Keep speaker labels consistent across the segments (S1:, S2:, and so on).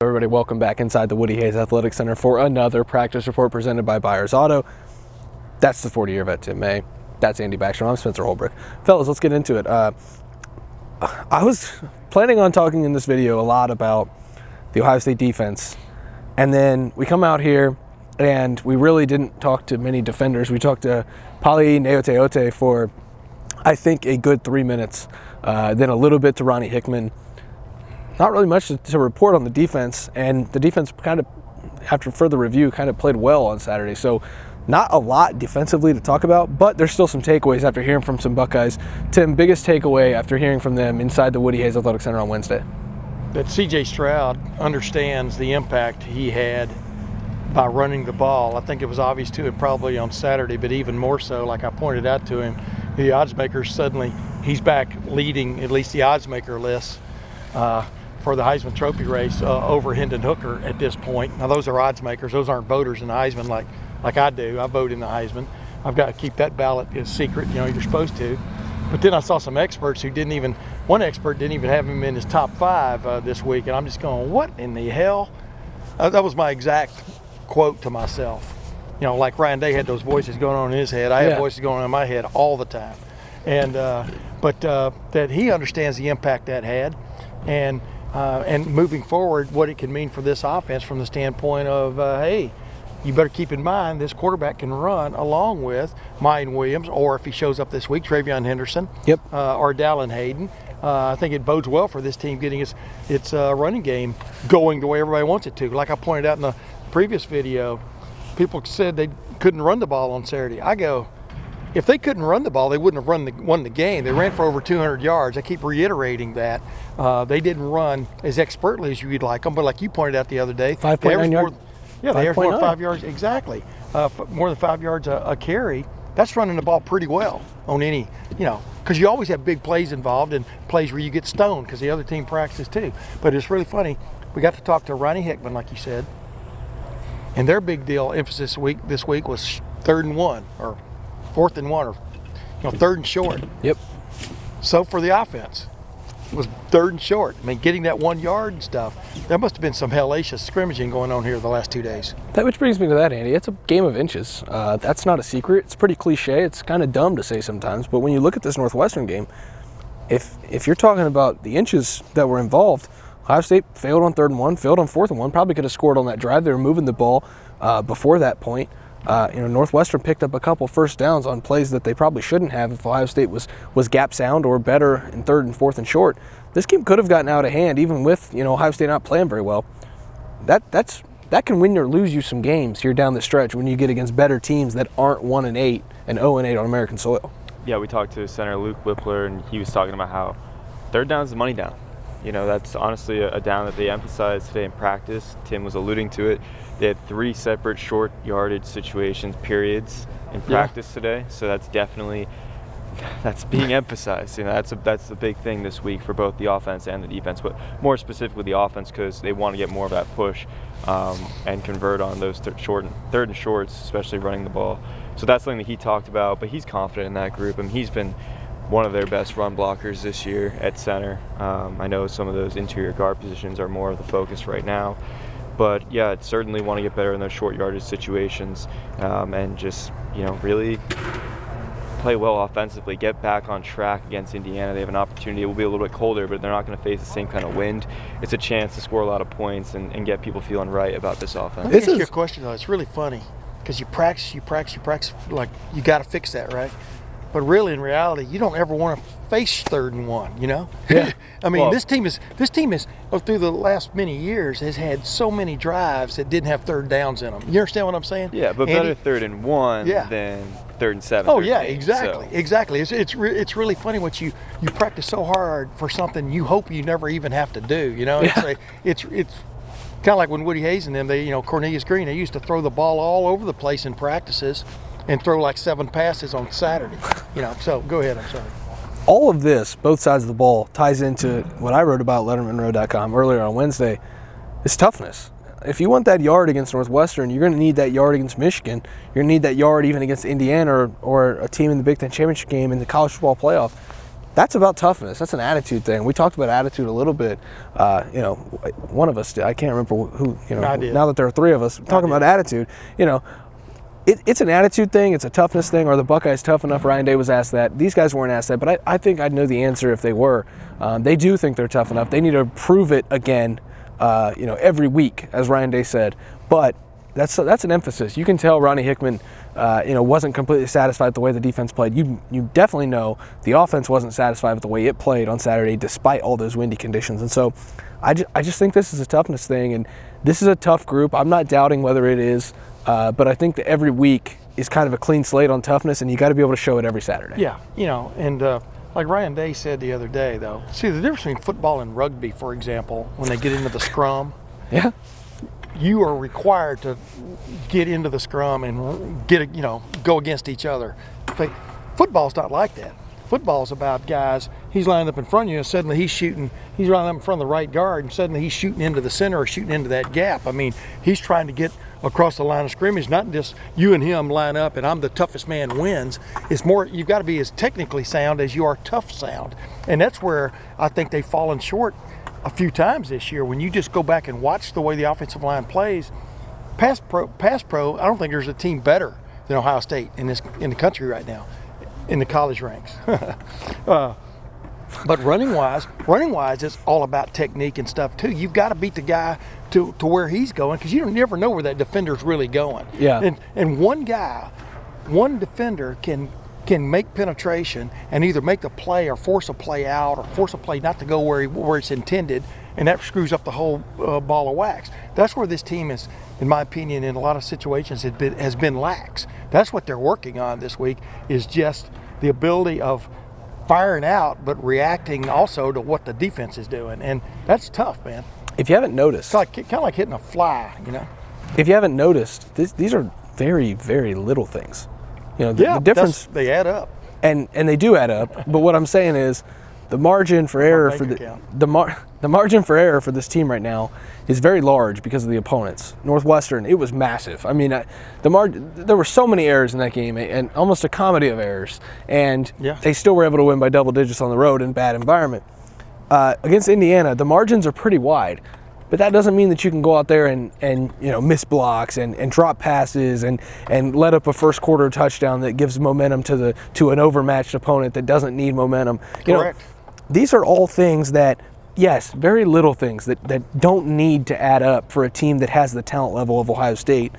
S1: Everybody, welcome back inside the Woody Hayes Athletic Center for another practice report presented by Buyers Auto. That's the 40 year vet, Tim May. That's Andy Backstrom. I'm Spencer Holbrook. Fellas, let's get into it. Uh, I was planning on talking in this video a lot about the Ohio State defense, and then we come out here and we really didn't talk to many defenders. We talked to Palaie Gaoteote for, I think, a good three minutes, uh, then a little bit to Ronnie Hickman not really much to, to, report on the defense, and the defense kind of, after further review, kind of played well on Saturday. So, not a lot defensively to talk about, but there's still some takeaways after hearing from some Buckeyes. Tim, biggest takeaway after hearing from them inside the Woody Hayes Athletic Center on Wednesday?
S2: That CJ Stroud understands the impact he had by running the ball. I think it was obvious to him probably on Saturday, but even more so, like I pointed out to him, the odds makers suddenly he's back leading at least the odds maker list. Uh, for the Heisman Trophy race uh, over Hendon Hooker at this point. Now those are odds makers; those aren't voters in the Heisman like like I do. I vote in the Heisman. I've got to keep that ballot as secret. You know, you're supposed to. But then I saw some experts who didn't even. One expert didn't even have him in his top five uh, this week, and I'm just going, "What in the hell?" Uh, that was my exact quote to myself. You know, like Ryan Day had those voices going on in his head. I yeah. have voices going on in my head all the time. And uh, but uh, that he understands the impact that had, and uh, and moving forward, what it can mean for this offense from the standpoint of, uh, hey, you better keep in mind this quarterback can run along with Miyan Williams, or if he shows up this week, TreVeyon Henderson,
S1: yep,
S2: uh, or Dallan Hayden. Uh, I think it bodes well for this team getting its its uh, running game going the way everybody wants it to. Like I pointed out in the previous video, people said they couldn't run the ball on Saturday. I go, if they couldn't run the ball, they wouldn't have run the, won the game. They ran for over 200 yards. I keep reiterating that. Uh, they didn't run as expertly as you'd like them, but like you pointed out the other day,
S1: 5.9 yards.
S2: Yeah, they averaged more than five yards. Exactly. Uh, more than five yards a, a, carry. That's running the ball pretty well on any, you know, because you always have big plays involved and plays where you get stoned because the other team practices too. But it's really funny. We got to talk to Ronnie Hickman, like you said, and their big deal emphasis week this week was third and one or fourth and one or you know third and short.
S1: Yep.
S2: So for the offense, it was third and short. I mean, getting that one yard and stuff. There must have been some hellacious scrimmaging going on here the last two days.
S1: That which brings me to that, Andy. It's a game of inches. Uh, that's not a secret. It's pretty cliche. It's kind of dumb to say sometimes, but when you look at this Northwestern game, if if you're talking about the inches that were involved, Ohio State failed on third and one, failed on fourth and one. Probably could have scored on that drive. They were moving the ball uh, before that point. Uh, you know, Northwestern picked up a couple first downs on plays that they probably shouldn't have if Ohio State was was gap sound or better in third and fourth and short. This game could have gotten out of hand, even with you know Ohio State not playing very well. That that's that can win or lose you some games here down the stretch when you get against better teams that aren't one and eight and zero and eight on American soil.
S3: Yeah, we talked to center Luke Wypler, and he was talking about how third down is the money down. You know, that's honestly a, a down that they emphasized today in practice. Tim was alluding to it. They had three separate short yardage situations, periods in practice yeah. today. So that's definitely that's being emphasized. You know, that's a, that's the big thing this week for both the offense and the defense, but more specifically the offense because they want to get more of that push um, and convert on those th- short third and shorts, especially running the ball. So that's something that he talked about. But he's confident in that group, I and mean, he's been one of their best run blockers this year at center. Um, I know some of those interior guard positions are more of the focus right now. But yeah, I'd certainly want to get better in those short yardage situations um, and just, you know, really play well offensively, get back on track against Indiana. They have an opportunity. It will be a little bit colder, but they're not going to face the same kind of wind. It's a chance to score a lot of points and, and get people feeling right about this offense.
S2: This is ask you question, though. It's really funny because you practice, you practice, you practice. Like, you got to fix that, right? But really, in reality, you don't ever want to face third and one. You know.
S1: Yeah.
S2: I mean, well, this team is this team is oh, through the last many years has had so many drives that didn't have third downs in them. You understand what I'm saying?
S3: Yeah, but Andy? better third and one yeah. than third and seven.
S2: Oh yeah,
S3: eight,
S2: exactly, so. exactly. It's it's re- it's really funny what you you practice so hard for something you hope you never even have to do. You know,
S1: yeah.
S2: it's it's it's kind of like when Woody Hayes and them, they you know Cornelius Greene, they used to throw the ball all over the place in practices and throw like seven passes on Saturday. You know, so go ahead. I'm sorry.
S1: All of this, both sides of the ball, ties into what I wrote about LettermanRow.com earlier on Wednesday. It's toughness. If you want that yard against Northwestern, you're going to need that yard against Michigan. You're going to need that yard even against Indiana or, or a team in the Big Ten championship game in the college football playoff. that's about toughness. That's an attitude thing. We talked about attitude a little bit. Uh, you know, one of us did. I can't remember who. You know,
S2: I did.
S1: now that there are three of us talking about attitude. You know, it, it's an attitude thing. It's a toughness thing. Are the Buckeyes tough enough? Ryan Day was asked that. These guys weren't asked that, but I, I think I'd know the answer if they were. Um, they do think they're tough enough. They need to prove it again. Uh, you know, every week, as Ryan Day said. But that's that's an emphasis. You can tell Ronnie Hickman, uh, you know, wasn't completely satisfied with the way the defense played. You you definitely know the offense wasn't satisfied with the way it played on Saturday, despite all those windy conditions. And so, I I just think this is a toughness thing, and this is a tough group. I'm not doubting whether it is, uh, but I think that every week is kind of a clean slate on toughness, and you got to be able to show it every Saturday.
S2: Yeah, you know, and uh, like Ryan Day said the other day, though, see the difference between football and rugby, for example, when they get into the scrum,
S1: Yeah.
S2: you are required to get into the scrum and get, a, you know, go against each other. But football's not like that. Football's about guys. He's lined up in front of you, and suddenly he's shooting. He's running up in front of the right guard, and suddenly he's shooting into the center or shooting into that gap. I mean, he's trying to get across the line of scrimmage, not just you and him line up and I'm the toughest man wins. It's more you've got to be as technically sound as you are tough sound, and that's where I think they've fallen short a few times this year. When you just go back and watch the way the offensive line plays, pass pro, pass pro, I don't think there's a team better than Ohio State in this in the country right now, in the college ranks. uh, but running wise, running wise, it's all about technique and stuff too. You've got to beat the guy to, to where he's going because you don't never know where that defender's really going.
S1: Yeah.
S2: And and one guy, one defender can can make penetration and either make the play or force a play out or force a play not to go where he, where it's intended, and that screws up the whole uh, ball of wax. That's where this team is, in my opinion, in a lot of situations, has been, has been lax. That's what they're working on this week is just the ability of firing out, but reacting also to what the defense is doing, and that's tough, man.
S1: If you haven't noticed,
S2: It's like kind of like hitting a fly, you know.
S1: if you haven't noticed, this, these are very, very little things. You know, the,
S2: Yeah,
S1: the difference,
S2: they add up.
S1: and and they do add up. but what I'm saying is, the margin for error for the
S2: account.
S1: the mar- the margin for error for this team right now is very large because of the opponents. Northwestern, it was massive. I mean, I, the margin there were so many errors in that game, and almost a comedy of errors, and
S2: Yeah.
S1: they still were able to win by double digits on the road in bad environment. Uh, against Indiana, the margins are pretty wide, but that doesn't mean that you can go out there and, and you know miss blocks and, and drop passes and, and let up a first quarter touchdown that gives momentum to the to an overmatched opponent that doesn't need momentum. You know,
S2: Correct.
S1: These are all things that yes, very little things that, that don't need to add up for a team that has the talent level of Ohio State.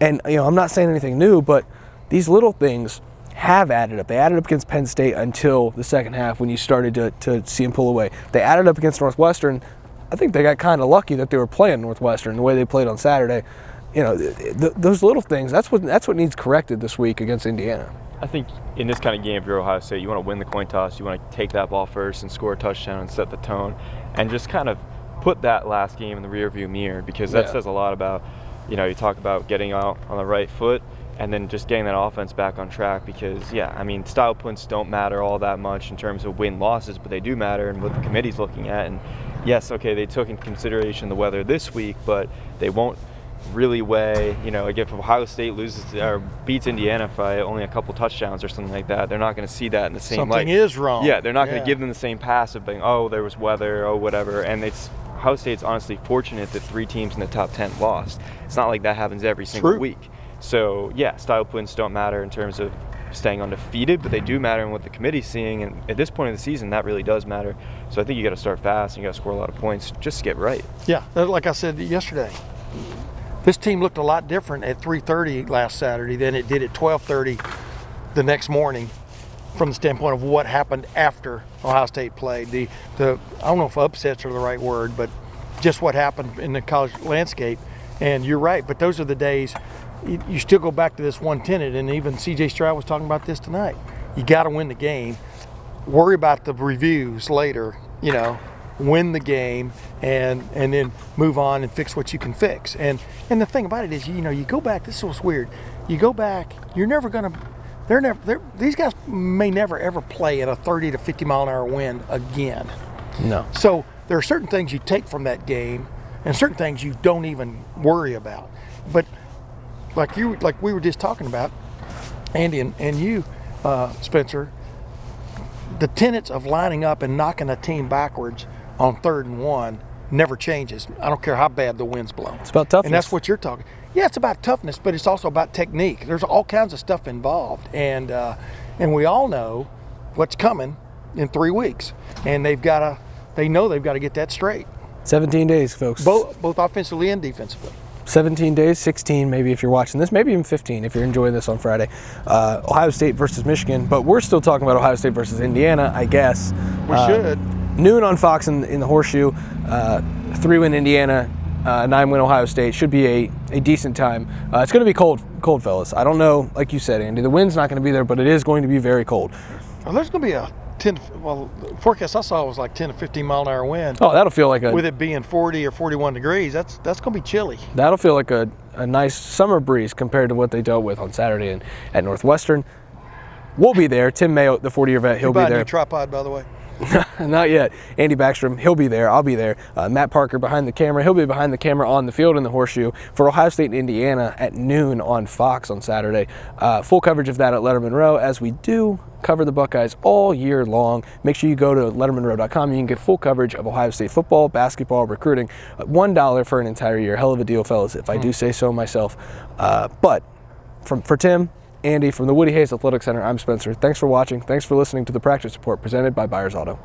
S1: And you know, I'm not saying anything new, but these little things have added up. They added up against Penn State until the second half when you started to, to see them pull away. They added up against Northwestern. I think they got kind of lucky that they were playing Northwestern the way they played on Saturday. You know, th- th- those little things. That's what that's what needs corrected this week against Indiana.
S3: I think in this kind of game, if you're Ohio State, you want to win the coin toss. You want to take that ball first and score a touchdown and set the tone, and just kind of put that last game in the rearview mirror because that
S1: Yeah.
S3: says a lot about, you know, you talk about getting out on the right foot and then just getting that offense back on track because yeah, I mean style points don't matter all that much in terms of win losses, but they do matter and what the committee's looking at. And yes, okay, they took into consideration the weather this week, but they won't really weigh, you know, like if Ohio State loses or beats Indiana by only a couple touchdowns or something like that, they're not going to see that in the same
S2: Something
S3: light.
S2: is wrong.
S3: Yeah, they're not going to give them the same pass of being, oh, there was weather, oh, whatever. And it's Ohio State's honestly fortunate that three teams in the top 10 lost. It's not like that happens every single
S2: True.
S3: week. So, yeah, style points don't matter in terms of staying undefeated, but they do matter in what the committee's seeing. And at this point of the season, that really does matter. So I think you got to start fast and you got to score a lot of points just to get right.
S2: Yeah, uh, like I said yesterday, this team looked a lot different at 3:30 last Saturday than it did at 12:30 the next morning, from the standpoint of what happened after Ohio State played. The the I don't know if upsets are the right word, but just what happened in the college landscape. And you're right, but those are the days. You, you still go back to this one tenet, and even C.J. Stroud was talking about this tonight. You got to win the game worry about the reviews later, you know, win the game and and then move on and fix what you can fix. And and the thing about it is, you know, you go back, this was weird. You go back, you're never gonna they're never they're, these guys may never ever play at a 30 to 50 mile an hour wind again.
S1: No.
S2: So there are certain things you take from that game and certain things you don't even worry about. But like you like we were just talking about, Andy and, and you, uh, Spencer, the tenets of lining up and knocking a team backwards on third and one never changes. I don't care how bad the wind's blowing.
S1: It's about toughness.
S2: And that's what you're talking. Yeah, it's about toughness, but it's also about technique. There's all kinds of stuff involved, and uh, and we all know what's coming in three weeks, and they've got to. They know they've got to get that straight,
S1: 17 days, folks.
S2: both both offensively and defensively.
S1: 17 days, 16 maybe if you're watching this, maybe even 15 if you're enjoying this on Friday. Uh, Ohio State versus Michigan, but we're still talking about Ohio State versus Indiana, I guess.
S2: We
S1: Uh,
S2: should.
S1: Noon on Fox in, in the Horseshoe. Uh, three win Indiana, uh, nine win Ohio State. Should be a, a decent time. Uh, it's going to be cold, cold, fellas. I don't know, like you said, Andy. The wind's not going to be there, but it is going to be very cold.
S2: Well, there's going to be a 10. Well, the forecast I saw was like 10 to 15 mile an hour wind.
S1: Oh, that'll feel like a
S2: With it being 40 or 41 degrees, that's that's going to be chilly.
S1: that'll feel like a, a nice summer breeze compared to what they dealt with on Saturday in, at Northwestern. We'll be there. Tim Mayo, the 40 year vet, he'll be there.
S2: tripod, by the way.
S1: Not yet. Andy Backstrom, he'll be there. I'll be there. Uh, Matt Parker behind the camera. He'll be behind the camera on the field in the horseshoe for Ohio State and Indiana at noon on Fox on Saturday. Uh, full coverage of that at Letterman Row as we do cover the Buckeyes all year long. Make sure you go to lettermanrow.com. You can get full coverage of Ohio State football, basketball, recruiting. Uh, $1 for an entire year. Hell of a deal, fellas, if I do say so myself. Uh, but from for Tim, Andy from the Woody Hayes Athletic Center, I'm Spencer. Thanks for watching. Thanks for listening to the practice report presented by Buyers Auto.